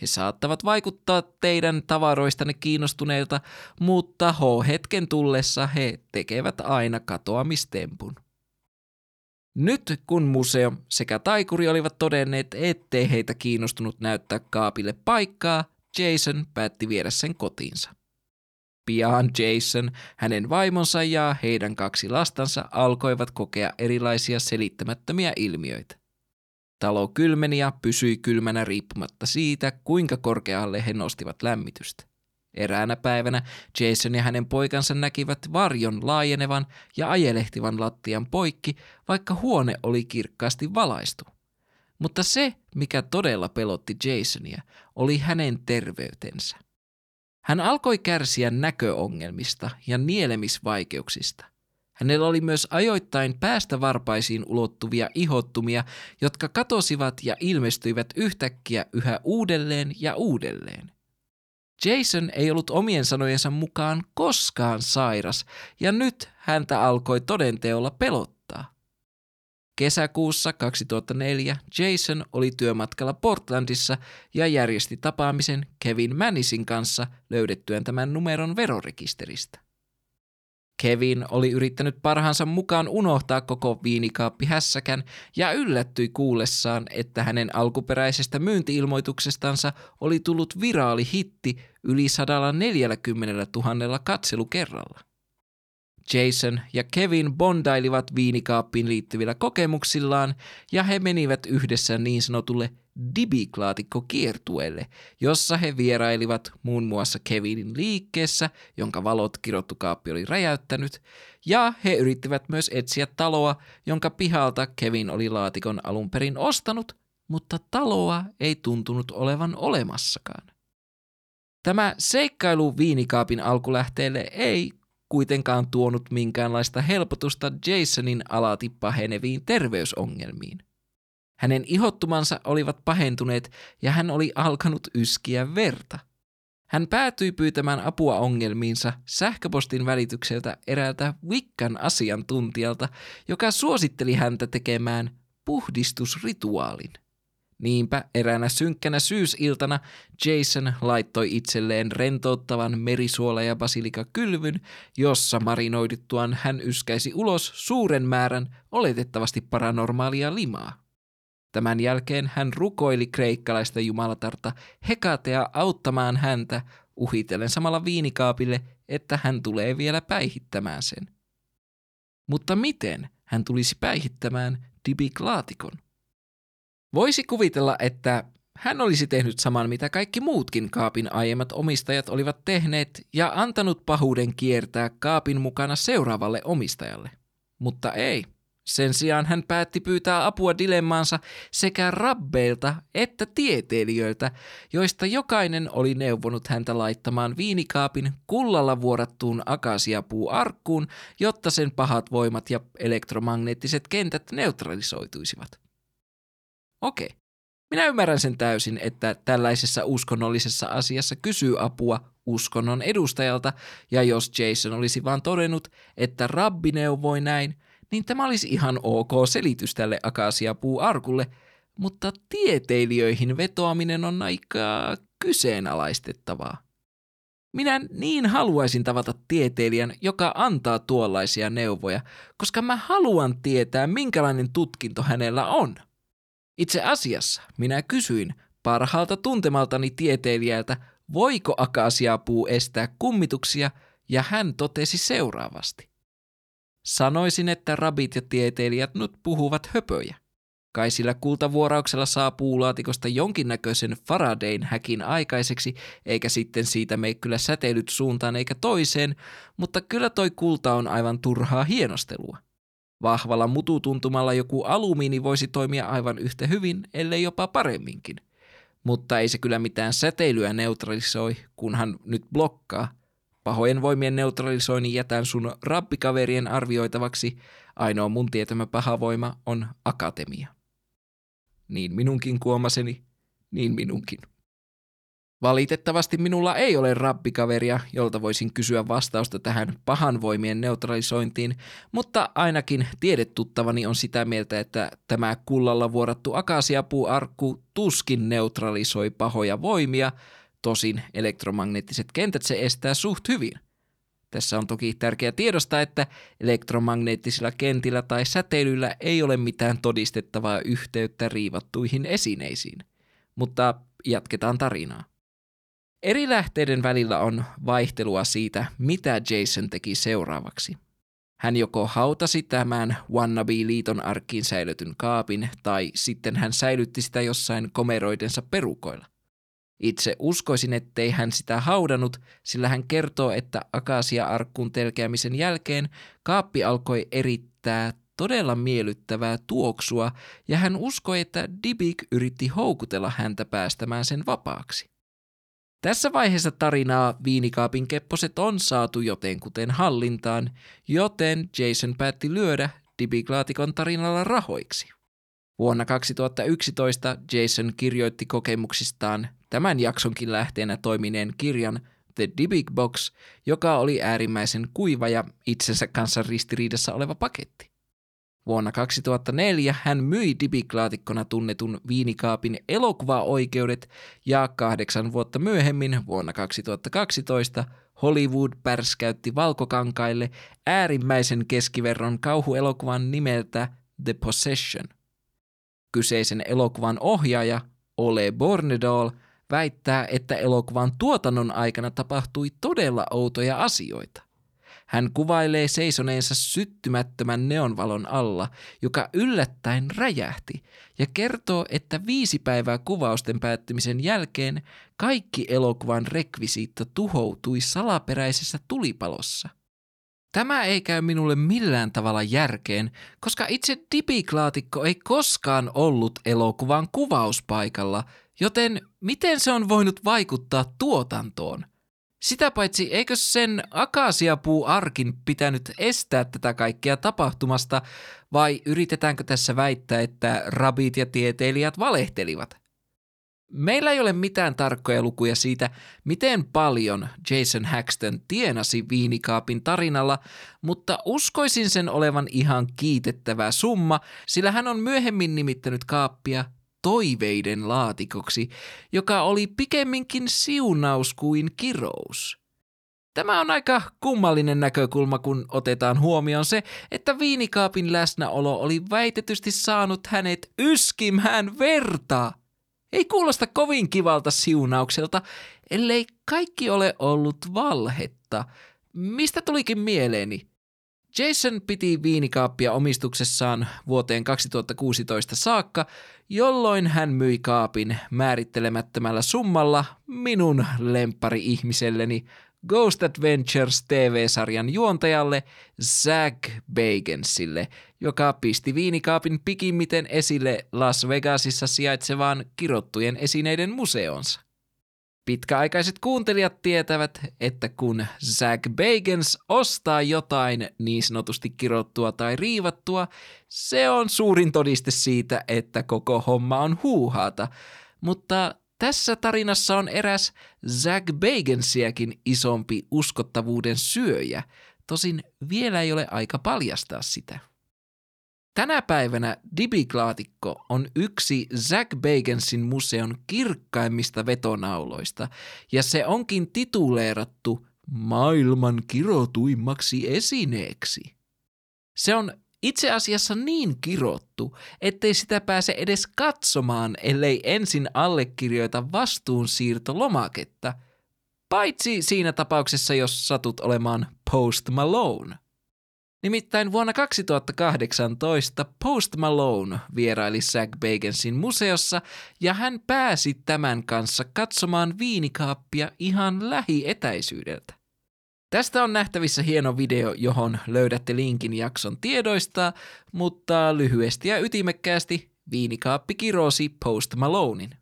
He saattavat vaikuttaa teidän tavaroistanne kiinnostuneilta, mutta H-hetken tullessa he tekevät aina katoamistempun. Nyt kun museo sekä taikuri olivat todenneet, ettei heitä kiinnostunut näyttää kaapille paikkaa, Jason päätti viedä sen kotiinsa. Pian Jason, hänen vaimonsa ja heidän kaksi lastansa alkoivat kokea erilaisia selittämättömiä ilmiöitä. Talo kylmeni ja pysyi kylmänä riippumatta siitä, kuinka korkealle he nostivat lämmitystä. Eräänä päivänä Jason ja hänen poikansa näkivät varjon laajenevan ja ajelehtivan lattian poikki, vaikka huone oli kirkkaasti valaistu. Mutta se, mikä todella pelotti Jasonia, oli hänen terveytensä. Hän alkoi kärsiä näköongelmista ja nielemisvaikeuksista. Hänellä oli myös ajoittain päästä varpaisiin ulottuvia ihottumia, jotka katosivat ja ilmestyivät yhtäkkiä yhä uudelleen ja uudelleen. Jason ei ollut omien sanojensa mukaan koskaan sairas, ja nyt häntä alkoi todenteolla pelottaa. Kesäkuussa 2004 Jason oli työmatkalla Portlandissa ja järjesti tapaamisen Kevin Manisin kanssa löydettyään tämän numeron verorekisteristä. Kevin oli yrittänyt parhaansa mukaan unohtaa koko viinikaappi hässäkän ja yllättyi kuullessaan, että hänen alkuperäisestä myyntiilmoituksestansa oli tullut viraali hitti yli 140 000 katselukerralla. Jason ja Kevin bondailivat viinikaappiin liittyvillä kokemuksillaan ja he menivät yhdessä niin sanotulle Dibiklaatikko-kiertueelle, jossa he vierailivat muun muassa Kevinin liikkeessä, jonka valot kirottu kaappi oli räjäyttänyt, ja he yrittivät myös etsiä taloa, jonka pihalta Kevin oli laatikon alun perin ostanut, mutta taloa ei tuntunut olevan olemassakaan. Tämä seikkailu viinikaapin alkulähteelle ei kuitenkaan tuonut minkäänlaista helpotusta Jasonin alati paheneviin terveysongelmiin. Hänen ihottumansa olivat pahentuneet ja hän oli alkanut yskiä verta. Hän päätyi pyytämään apua ongelmiinsa sähköpostin välitykseltä eräältä Wiccan asiantuntijalta, joka suositteli häntä tekemään puhdistusrituaalin. Niinpä eräänä synkkänä syysiltana Jason laittoi itselleen rentouttavan merisuola- ja basilikakylvyn, jossa marinoiduttuaan hän yskäisi ulos suuren määrän oletettavasti paranormaalia limaa. Tämän jälkeen hän rukoili kreikkalaista jumalatarta Hekatea auttamaan häntä, uhitellen samalla viinikaapille, että hän tulee vielä päihittämään sen. Mutta miten hän tulisi päihittämään Dibiklaatikon? Voisi kuvitella, että hän olisi tehnyt saman, mitä kaikki muutkin kaapin aiemmat omistajat olivat tehneet ja antanut pahuuden kiertää kaapin mukana seuraavalle omistajalle. Mutta ei. Sen sijaan hän päätti pyytää apua dilemmaansa sekä rabbeilta että tieteilijöiltä, joista jokainen oli neuvonut häntä laittamaan viinikaapin kullalla vuorattuun akasiapuuarkkuun, jotta sen pahat voimat ja elektromagneettiset kentät neutralisoituisivat. Okei. Minä ymmärrän sen täysin, että tällaisessa uskonnollisessa asiassa kysyy apua uskonnon edustajalta, ja jos Jason olisi vain todennut, että rabbi neuvoi näin, niin tämä olisi ihan ok selitys tälle akasiapuuarkulle, mutta tieteilijöihin vetoaminen on aika kyseenalaistettavaa. Minä niin haluaisin tavata tieteilijän, joka antaa tuollaisia neuvoja, koska mä haluan tietää, minkälainen tutkinto hänellä on – itse asiassa minä kysyin parhaalta tuntemaltani tieteilijältä, voiko akasiapuu estää kummituksia, ja hän totesi seuraavasti. Sanoisin, että rabit ja tieteilijät nyt puhuvat höpöjä. Kai sillä kultavuorauksella saa puulaatikosta jonkinnäköisen Faradayn häkin aikaiseksi, eikä sitten siitä mene kyllä säteilyt suuntaan eikä toiseen, mutta kyllä toi kulta on aivan turhaa hienostelua. Vahvalla mututuntumalla joku alumiini voisi toimia aivan yhtä hyvin, ellei jopa paremminkin. Mutta ei se kyllä mitään säteilyä neutralisoi, kunhan nyt blokkaa. Pahojen voimien neutralisoinnin jätän sun rappikaverien arvioitavaksi. Ainoa mun tietämä paha voima on akatemia. Niin minunkin kuomaseni, niin minunkin. Valitettavasti minulla ei ole rappikaveria, jolta voisin kysyä vastausta tähän pahan voimien neutralisointiin, mutta ainakin tiedetuttavani on sitä mieltä, että tämä kullalla vuorattu akasiapuuarkku tuskin neutralisoi pahoja voimia, tosin elektromagneettiset kentät se estää suht hyvin. Tässä on toki tärkeää tiedostaa, että elektromagneettisilla kentillä tai säteilyllä ei ole mitään todistettavaa yhteyttä riivattuihin esineisiin. Mutta jatketaan tarinaa. Eri lähteiden välillä on vaihtelua siitä, mitä Jason teki seuraavaksi. Hän joko hautasi tämän Wannabe-liiton arkkiin säilytyn kaapin, tai sitten hän säilytti sitä jossain komeroidensa perukoilla. Itse uskoisin, ettei hän sitä haudannut, sillä hän kertoo, että akasia-arkkuun telkeämisen jälkeen kaappi alkoi erittää todella miellyttävää tuoksua, ja hän uskoi, että Dibik yritti houkutella häntä päästämään sen vapaaksi. Tässä vaiheessa tarinaa viinikaapin kepposet on saatu jotenkuten hallintaan, joten Jason päätti lyödä Dibiklaatikon tarinalla rahoiksi. Vuonna 2011 Jason kirjoitti kokemuksistaan tämän jaksonkin lähteenä toimineen kirjan The Dibig Box, joka oli äärimmäisen kuiva ja itsensä kanssa ristiriidassa oleva paketti. Vuonna 2004 hän myi dibiklaatikkona tunnetun viinikaapin elokuvaoikeudet ja kahdeksan vuotta myöhemmin vuonna 2012 Hollywood pärskäytti valkokankaille äärimmäisen keskiverron kauhuelokuvan nimeltä The Possession. Kyseisen elokuvan ohjaaja Ole Bornedal väittää, että elokuvan tuotannon aikana tapahtui todella outoja asioita. Hän kuvailee seisoneensa syttymättömän neonvalon alla, joka yllättäen räjähti, ja kertoo, että viisi päivää kuvausten päättymisen jälkeen kaikki elokuvan rekvisiitto tuhoutui salaperäisessä tulipalossa. Tämä ei käy minulle millään tavalla järkeen, koska itse dipiklaatikko ei koskaan ollut elokuvan kuvauspaikalla, joten miten se on voinut vaikuttaa tuotantoon – sitä paitsi, eikö sen akasiapuu-arkin pitänyt estää tätä kaikkea tapahtumasta, vai yritetäänkö tässä väittää, että rabit ja tieteilijät valehtelivat? Meillä ei ole mitään tarkkoja lukuja siitä, miten paljon Jason Haxton tienasi viinikaapin tarinalla, mutta uskoisin sen olevan ihan kiitettävä summa, sillä hän on myöhemmin nimittänyt kaappia toiveiden laatikoksi, joka oli pikemminkin siunaus kuin kirous. Tämä on aika kummallinen näkökulma, kun otetaan huomioon se, että viinikaapin läsnäolo oli väitetysti saanut hänet yskimään verta. Ei kuulosta kovin kivalta siunaukselta, ellei kaikki ole ollut valhetta. Mistä tulikin mieleeni? Jason piti viinikaappia omistuksessaan vuoteen 2016 saakka, jolloin hän myi kaapin määrittelemättömällä summalla minun lemppari-ihmiselleni Ghost Adventures TV-sarjan juontajalle Zach Bagensille, joka pisti viinikaapin pikimmiten esille Las Vegasissa sijaitsevaan kirottujen esineiden museonsa. Pitkäaikaiset kuuntelijat tietävät, että kun Zach Bagans ostaa jotain niin sanotusti kirottua tai riivattua, se on suurin todiste siitä, että koko homma on huuhaata. Mutta tässä tarinassa on eräs Zach Bagansiakin isompi uskottavuuden syöjä, tosin vielä ei ole aika paljastaa sitä. Tänä päivänä Dibiklaatikko on yksi Zack Bagansin museon kirkkaimmista vetonauloista, ja se onkin tituleerattu maailman kirotuimmaksi esineeksi. Se on itse asiassa niin kirottu, ettei sitä pääse edes katsomaan, ellei ensin allekirjoita vastuunsiirtolomaketta, paitsi siinä tapauksessa, jos satut olemaan Post Malone – Nimittäin vuonna 2018 Post Malone vieraili Zach Bagansin museossa ja hän pääsi tämän kanssa katsomaan viinikaappia ihan lähietäisyydeltä. Tästä on nähtävissä hieno video, johon löydätte linkin jakson tiedoista, mutta lyhyesti ja ytimekkäästi viinikaappi kirosi Post Malonein.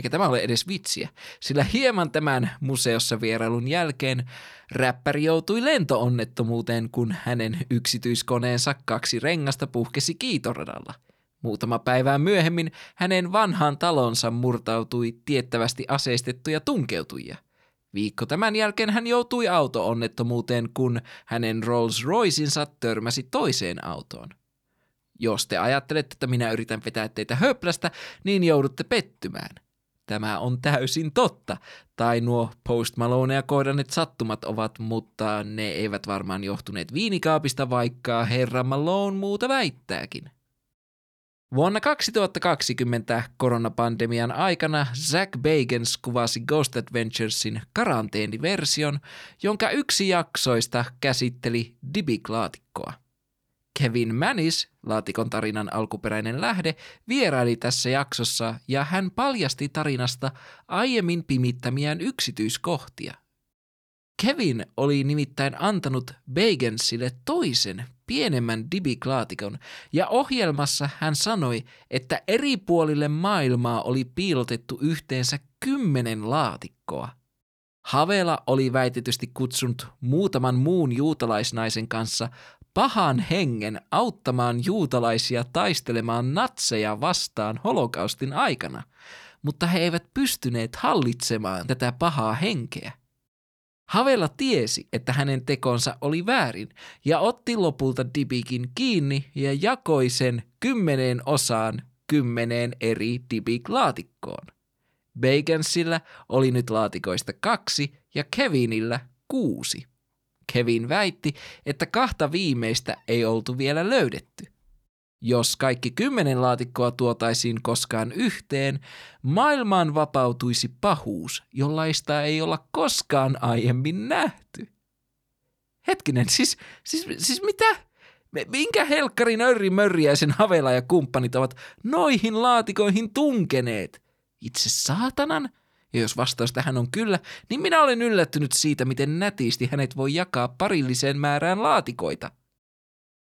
Eikä tämä ole edes vitsiä, sillä hieman tämän museossa vierailun jälkeen räppäri joutui lentoonnettomuuteen, kun hänen yksityiskoneensa kaksi rengasta puhkesi kiitoradalla. Muutama päivää myöhemmin hänen vanhaan talonsa murtautui tiettävästi aseistettuja tunkeutujia. Viikko tämän jälkeen hän joutui auto-onnettomuuteen, kun hänen Rolls Roycinsa törmäsi toiseen autoon. Jos te ajattelette, että minä yritän vetää teitä höplästä, niin joudutte pettymään – Tämä on täysin totta. Tai nuo Post Malonea kohdanneet sattumat ovat, mutta ne eivät varmaan johtuneet viinikaapista, vaikka herra Malone muuta väittääkin. Vuonna 2020 koronapandemian aikana Zack Bagans kuvasi Ghost Adventuresin karanteeniversion, jonka yksi jaksoista käsitteli dibiklaatikkoa. Kevin Manis, laatikon tarinan alkuperäinen lähde, vieraili tässä jaksossa ja hän paljasti tarinasta aiemmin pimittämiään yksityiskohtia. Kevin oli nimittäin antanut Bagensille toisen, pienemmän dibiklaatikon, ja ohjelmassa hän sanoi, että eri puolille maailmaa oli piilotettu yhteensä kymmenen laatikkoa. Havela oli väitetysti kutsunut muutaman muun juutalaisnaisen kanssa pahan hengen auttamaan juutalaisia taistelemaan natseja vastaan holokaustin aikana, mutta he eivät pystyneet hallitsemaan tätä pahaa henkeä. Havela tiesi, että hänen tekonsa oli väärin ja otti lopulta Dibikin kiinni ja jakoi sen kymmeneen osaan kymmeneen eri Dibik-laatikkoon. Bagansilla oli nyt laatikoista kaksi ja Kevinillä kuusi. Kevin väitti, että kahta viimeistä ei oltu vielä löydetty. Jos kaikki kymmenen laatikkoa tuotaisiin koskaan yhteen, maailmaan vapautuisi pahuus, jollaista ei olla koskaan aiemmin nähty. Hetkinen, siis, siis, siis mitä? Minkä helkkari nörri mörriäisen havela ja kumppanit ovat noihin laatikoihin tunkeneet? Itse saatanan? Ja jos vastaus tähän on kyllä, niin minä olen yllättynyt siitä, miten nätisti hänet voi jakaa parilliseen määrään laatikoita.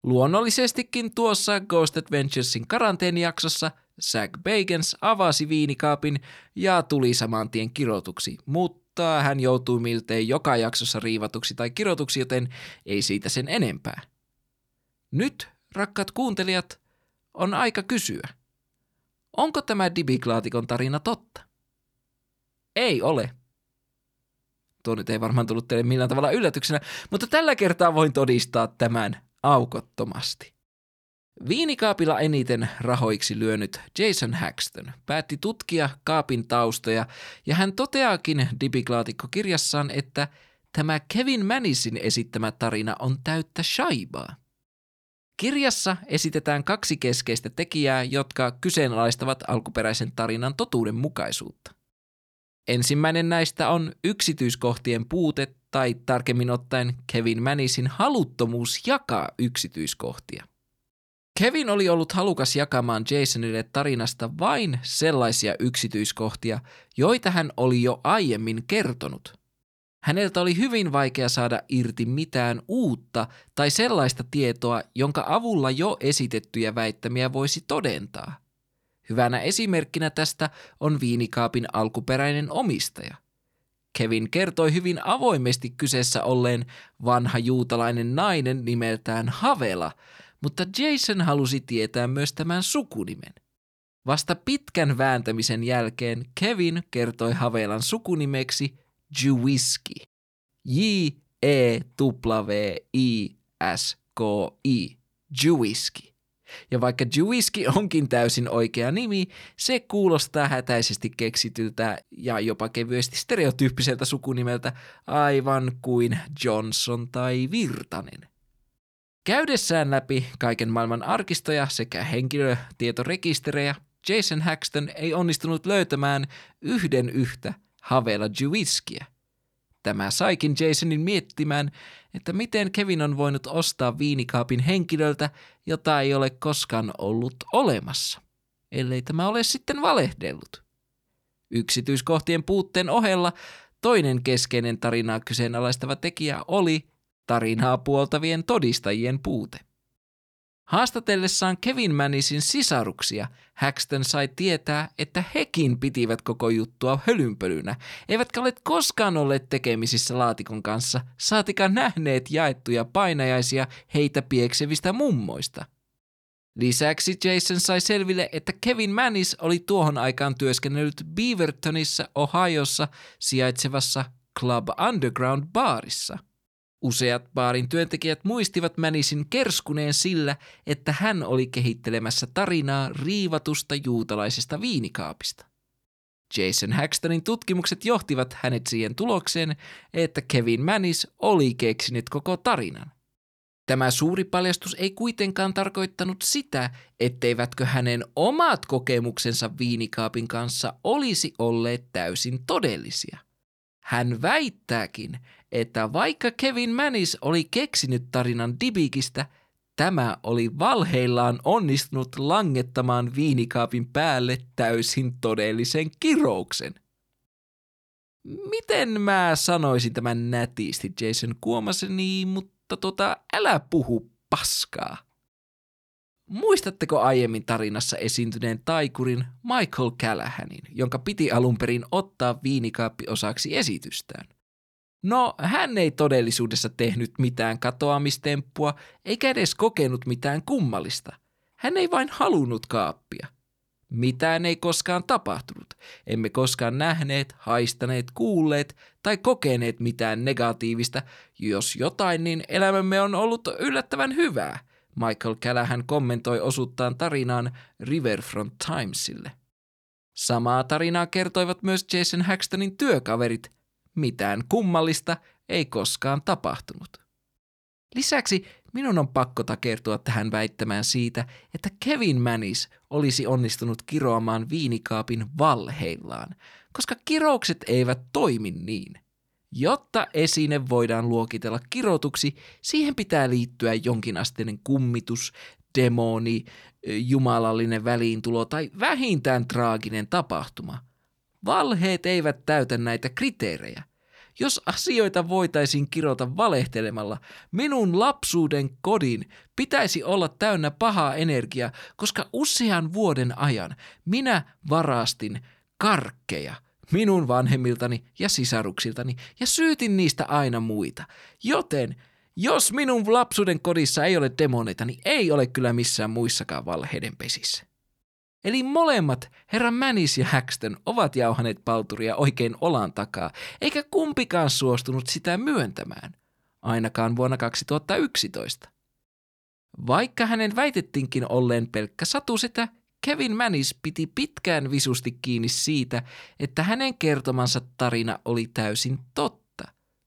Luonnollisestikin tuossa Ghost Adventuresin karanteenijaksossa Zack Bagans avasi viinikaapin ja tuli saman tien kirotuksi, mutta hän joutui miltei joka jaksossa riivatuksi tai kirotuksi, joten ei siitä sen enempää. Nyt, rakkaat kuuntelijat, on aika kysyä. Onko tämä Dibiklaatikon tarina totta? Ei ole. Tuo nyt ei varmaan tullut teille millään tavalla yllätyksenä, mutta tällä kertaa voin todistaa tämän aukottomasti. Viinikaapilla eniten rahoiksi lyönyt Jason Haxton päätti tutkia kaapin taustoja ja hän toteaakin Dibiklaatikko-kirjassaan, että tämä Kevin Manisin esittämä tarina on täyttä shaibaa. Kirjassa esitetään kaksi keskeistä tekijää, jotka kyseenalaistavat alkuperäisen tarinan totuudenmukaisuutta. Ensimmäinen näistä on yksityiskohtien puute tai tarkemmin ottaen Kevin Manisin haluttomuus jakaa yksityiskohtia. Kevin oli ollut halukas jakamaan Jasonille tarinasta vain sellaisia yksityiskohtia, joita hän oli jo aiemmin kertonut. Häneltä oli hyvin vaikea saada irti mitään uutta tai sellaista tietoa, jonka avulla jo esitettyjä väittämiä voisi todentaa. Hyvänä esimerkkinä tästä on viinikaapin alkuperäinen omistaja. Kevin kertoi hyvin avoimesti kyseessä olleen vanha juutalainen nainen nimeltään Havela, mutta Jason halusi tietää myös tämän sukunimen. Vasta pitkän vääntämisen jälkeen Kevin kertoi Havelan sukunimeksi Jewiski. J-E-W-I-S-K-I. Jewiski. Ja vaikka Jewiski onkin täysin oikea nimi, se kuulostaa hätäisesti keksityltä ja jopa kevyesti stereotyyppiseltä sukunimeltä aivan kuin Johnson tai Virtanen. Käydessään läpi kaiken maailman arkistoja sekä henkilötietorekisterejä, Jason Haxton ei onnistunut löytämään yhden yhtä Havela Jewiskia. Tämä saikin Jasonin miettimään, että miten Kevin on voinut ostaa viinikaapin henkilöltä, jota ei ole koskaan ollut olemassa, ellei tämä ole sitten valehdellut. Yksityiskohtien puutteen ohella toinen keskeinen tarinaa kyseenalaistava tekijä oli tarinaa puoltavien todistajien puute. Haastatellessaan Kevin Manisin sisaruksia, Haxton sai tietää, että hekin pitivät koko juttua hölynpölynä, eivätkä ole koskaan olleet tekemisissä laatikon kanssa, saatika nähneet jaettuja painajaisia heitä pieksevistä mummoista. Lisäksi Jason sai selville, että Kevin Manis oli tuohon aikaan työskennellyt Beavertonissa, Ohiossa sijaitsevassa Club Underground baarissa – Useat baarin työntekijät muistivat Mänisin kerskuneen sillä, että hän oli kehittelemässä tarinaa riivatusta juutalaisesta viinikaapista. Jason Haxtonin tutkimukset johtivat hänet siihen tulokseen, että Kevin Manis oli keksinyt koko tarinan. Tämä suuri paljastus ei kuitenkaan tarkoittanut sitä, etteivätkö hänen omat kokemuksensa viinikaapin kanssa olisi olleet täysin todellisia. Hän väittääkin, että vaikka Kevin Manis oli keksinyt tarinan Dibikistä, tämä oli valheillaan onnistunut langettamaan viinikaapin päälle täysin todellisen kirouksen. Miten mä sanoisin tämän nätisti, Jason Kuomaseni, mutta tota, älä puhu paskaa. Muistatteko aiemmin tarinassa esiintyneen taikurin Michael Callahanin, jonka piti alun perin ottaa viinikaappi osaksi esitystään? No, hän ei todellisuudessa tehnyt mitään katoamistemppua, eikä edes kokenut mitään kummallista. Hän ei vain halunnut kaappia. Mitään ei koskaan tapahtunut. Emme koskaan nähneet, haistaneet, kuulleet tai kokeneet mitään negatiivista. Jos jotain, niin elämämme on ollut yllättävän hyvää. Michael Callahan kommentoi osuttaan tarinaan Riverfront Timesille. Samaa tarinaa kertoivat myös Jason Haxtonin työkaverit – mitään kummallista ei koskaan tapahtunut. Lisäksi minun on pakko takertua tähän väittämään siitä, että Kevin Manis olisi onnistunut kiroamaan viinikaapin valheillaan, koska kiroukset eivät toimi niin. Jotta esine voidaan luokitella kirotuksi, siihen pitää liittyä jonkinasteinen kummitus, demoni, jumalallinen väliintulo tai vähintään traaginen tapahtuma – Valheet eivät täytä näitä kriteerejä. Jos asioita voitaisiin kirota valehtelemalla, minun lapsuuden kodin pitäisi olla täynnä pahaa energiaa, koska usean vuoden ajan minä varastin karkkeja minun vanhemmiltani ja sisaruksiltani ja syytin niistä aina muita. Joten jos minun lapsuuden kodissa ei ole demoneita, niin ei ole kyllä missään muissakaan valheiden pesissä. Eli molemmat, herra Mänis ja Haxton, ovat jauhaneet palturia oikein olan takaa, eikä kumpikaan suostunut sitä myöntämään, ainakaan vuonna 2011. Vaikka hänen väitettiinkin olleen pelkkä satusetä, Kevin Manis piti pitkään visusti kiinni siitä, että hänen kertomansa tarina oli täysin totta,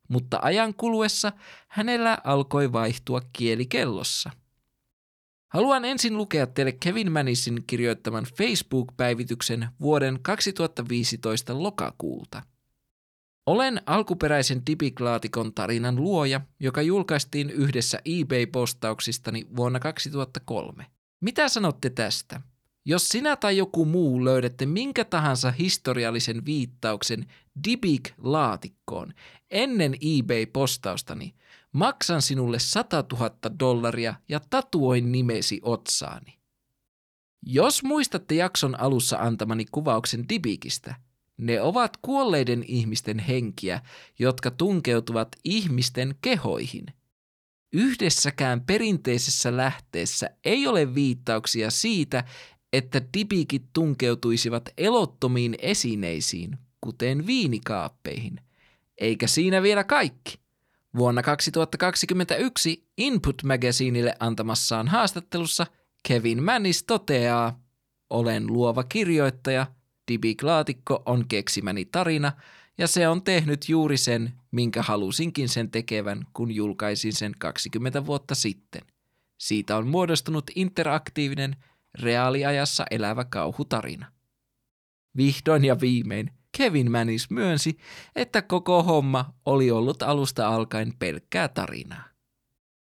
mutta ajan kuluessa hänellä alkoi vaihtua kielikellossa. Haluan ensin lukea teille Kevin Manisin kirjoittaman Facebook-päivityksen vuoden 2015 lokakuulta. Olen alkuperäisen Dibiklaatikon tarinan luoja, joka julkaistiin yhdessä eBay-postauksistani vuonna 2003. Mitä sanotte tästä? Jos sinä tai joku muu löydätte minkä tahansa historiallisen viittauksen Dibik-laatikkoon ennen eBay-postaustani, maksan sinulle 100 000 dollaria ja tatuoin nimesi otsaani. Jos muistatte jakson alussa antamani kuvauksen Dibikistä, ne ovat kuolleiden ihmisten henkiä, jotka tunkeutuvat ihmisten kehoihin. Yhdessäkään perinteisessä lähteessä ei ole viittauksia siitä, että dibikit tunkeutuisivat elottomiin esineisiin, kuten viinikaappeihin. Eikä siinä vielä kaikki. Vuonna 2021 Input Magazineille antamassaan haastattelussa Kevin Mannis toteaa, olen luova kirjoittaja, Dibiklaatikko on keksimäni tarina ja se on tehnyt juuri sen, minkä halusinkin sen tekevän, kun julkaisin sen 20 vuotta sitten. Siitä on muodostunut interaktiivinen – reaaliajassa elävä kauhutarina. Vihdoin ja viimein Kevin Manis myönsi, että koko homma oli ollut alusta alkaen pelkkää tarinaa.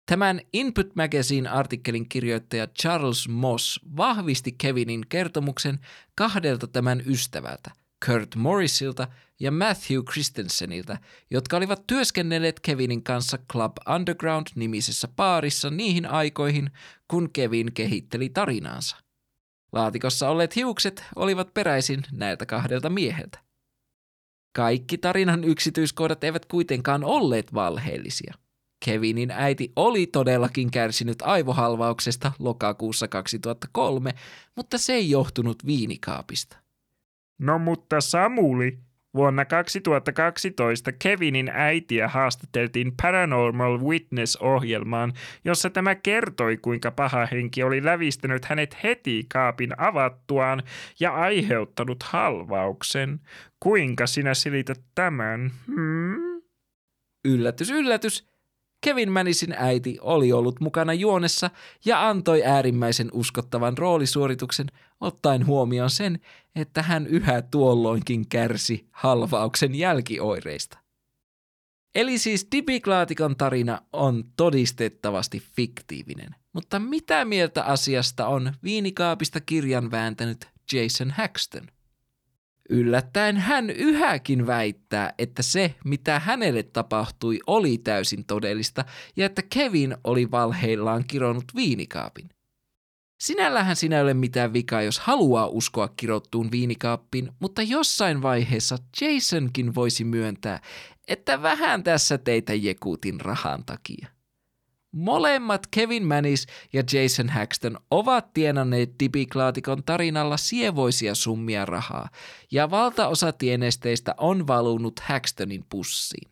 Tämän Input Magazine-artikkelin kirjoittaja Charles Moss vahvisti Kevinin kertomuksen kahdelta tämän ystävältä, Kurt Morrisilta ja Matthew Christensenilta, jotka olivat työskennelleet Kevinin kanssa Club Underground-nimisessä baarissa niihin aikoihin, kun Kevin kehitteli tarinaansa. Laatikossa olleet hiukset olivat peräisin näiltä kahdelta mieheltä. Kaikki tarinan yksityiskohdat eivät kuitenkaan olleet valheellisia. Kevinin äiti oli todellakin kärsinyt aivohalvauksesta lokakuussa 2003, mutta se ei johtunut viinikaapista. No mutta Samuli, vuonna 2012 Kevinin äitiä haastateltiin Paranormal Witness-ohjelmaan, jossa tämä kertoi, kuinka paha henki oli lävistänyt hänet heti kaapin avattuaan ja aiheuttanut halvauksen. Kuinka sinä selität tämän? Hmm? Yllätys, yllätys. Kevin Manisin äiti oli ollut mukana juonessa ja antoi äärimmäisen uskottavan roolisuorituksen ottaen huomioon sen, että hän yhä tuolloinkin kärsi halvauksen jälkioireista. Eli siis Dibiklaatikon tarina on todistettavasti fiktiivinen. Mutta mitä mieltä asiasta on viinikaapista kirjan vääntänyt Jason Haxton? Yllättäen hän yhäkin väittää, että se, mitä hänelle tapahtui, oli täysin todellista ja että Kevin oli valheillaan kironnut viinikaapin. Sinällähän sinä ei ole mitään vikaa, jos haluaa uskoa kirottuun viinikaappiin, mutta jossain vaiheessa Jasonkin voisi myöntää, että vähän tässä teitä jekuutin rahan takia. Molemmat Kevin Manis ja Jason Haxton ovat tienanneet Dibiklaatikon tarinalla sievoisia summia rahaa, ja valtaosa tienesteistä on valunut Haxtonin pussiin.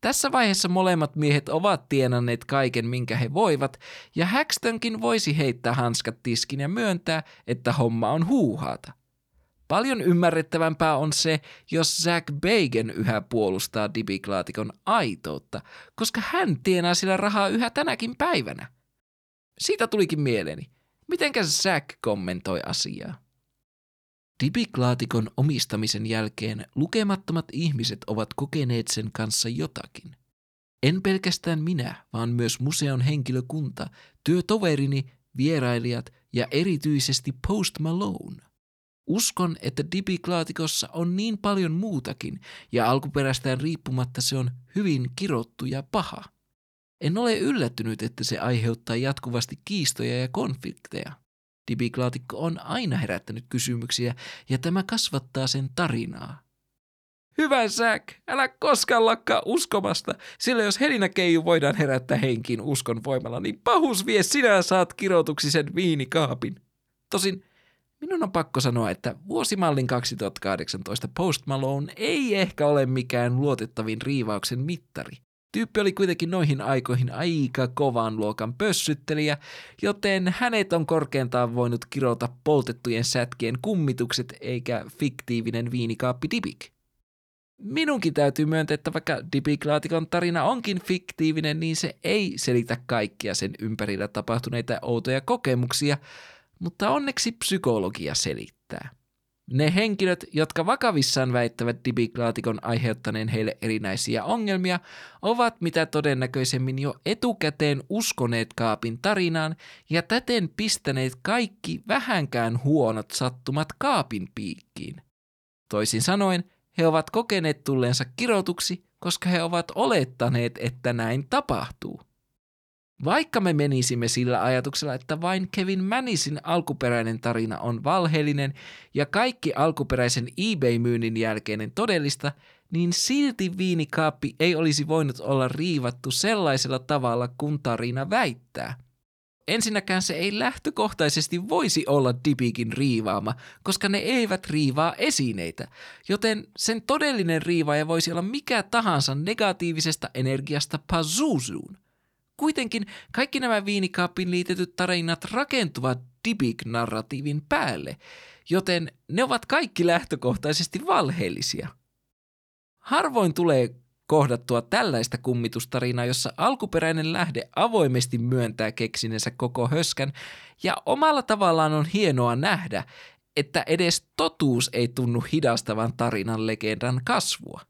Tässä vaiheessa molemmat miehet ovat tienanneet kaiken, minkä he voivat, ja Haxtonkin voisi heittää hanskat tiskin ja myöntää, että homma on huuhaata. Paljon ymmärrettävämpää on se, jos Zack Bagan yhä puolustaa Dibiklaatikon aitoutta, koska hän tienaa sillä rahaa yhä tänäkin päivänä. Siitä tulikin mieleeni. Mitenkä Zack kommentoi asiaa? Dibiklaatikon omistamisen jälkeen lukemattomat ihmiset ovat kokeneet sen kanssa jotakin. En pelkästään minä, vaan myös museon henkilökunta, työtoverini, vierailijat ja erityisesti Post Malone. Uskon, että Dibiklaatikossa on niin paljon muutakin, ja alkuperästään riippumatta se on hyvin kirottu ja paha. En ole yllättynyt, että se aiheuttaa jatkuvasti kiistoja ja konflikteja. Dibiklaatikko on aina herättänyt kysymyksiä, ja tämä kasvattaa sen tarinaa. Hyvä Säk, älä koskaan lakkaa uskomasta, sillä jos Helina Keiju voidaan herättää henkiin uskon voimalla, niin pahus vie sinä saat kirotuksi sen viinikaapin. Tosin Minun on pakko sanoa, että vuosimallin 2018 Post Malone ei ehkä ole mikään luotettavin riivauksen mittari. Tyyppi oli kuitenkin noihin aikoihin aika kovan luokan pössyttelijä, joten hänet on korkeintaan voinut kirota poltettujen sätkien kummitukset eikä fiktiivinen viinikaappi Dibik. Minunkin täytyy myöntää, että vaikka Dibik-laatikon tarina onkin fiktiivinen, niin se ei selitä kaikkia sen ympärillä tapahtuneita outoja kokemuksia, mutta onneksi psykologia selittää. Ne henkilöt, jotka vakavissaan väittävät dibiklaatikon aiheuttaneen heille erinäisiä ongelmia, ovat mitä todennäköisemmin jo etukäteen uskoneet kaapin tarinaan ja täten pistäneet kaikki vähänkään huonot sattumat kaapin piikkiin. Toisin sanoen, he ovat kokeneet tulleensa kirotuksi, koska he ovat olettaneet, että näin tapahtuu. Vaikka me menisimme sillä ajatuksella, että vain Kevin Manisin alkuperäinen tarina on valheellinen ja kaikki alkuperäisen eBay-myynnin jälkeinen todellista, niin silti viinikaappi ei olisi voinut olla riivattu sellaisella tavalla, kun tarina väittää. Ensinnäkään se ei lähtökohtaisesti voisi olla Dibikin riivaama, koska ne eivät riivaa esineitä, joten sen todellinen riivaaja voisi olla mikä tahansa negatiivisesta energiasta Pazuzuun – Kuitenkin kaikki nämä viinikaappiin liitetyt tarinat rakentuvat Dibik-narratiivin päälle, joten ne ovat kaikki lähtökohtaisesti valheellisia. Harvoin tulee kohdattua tällaista kummitustarinaa, jossa alkuperäinen lähde avoimesti myöntää keksinensä koko höskän, ja omalla tavallaan on hienoa nähdä, että edes totuus ei tunnu hidastavan tarinan legendan kasvua.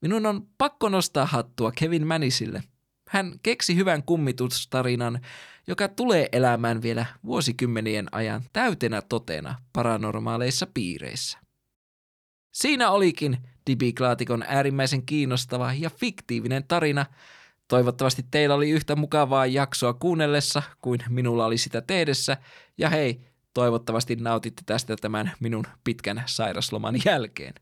Minun on pakko nostaa hattua Kevin Manisille – hän keksi hyvän kummitustarinan, joka tulee elämään vielä vuosikymmenien ajan täytenä totena paranormaaleissa piireissä. Siinä olikin Dibiklaatikon äärimmäisen kiinnostava ja fiktiivinen tarina. Toivottavasti teillä oli yhtä mukavaa jaksoa kuunnellessa kuin minulla oli sitä tehdessä. Ja hei, toivottavasti nautitte tästä tämän minun pitkän sairasloman jälkeen.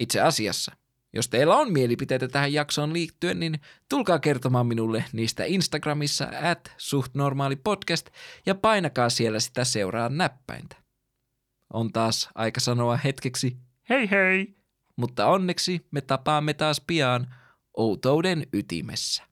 Itse asiassa – jos teillä on mielipiteitä tähän jaksoon liittyen, niin tulkaa kertomaan minulle niistä Instagramissa at suhtnormaalipodcast ja painakaa siellä sitä seuraa näppäintä. On taas aika sanoa hetkeksi hei hei, mutta onneksi me tapaamme taas pian outouden ytimessä.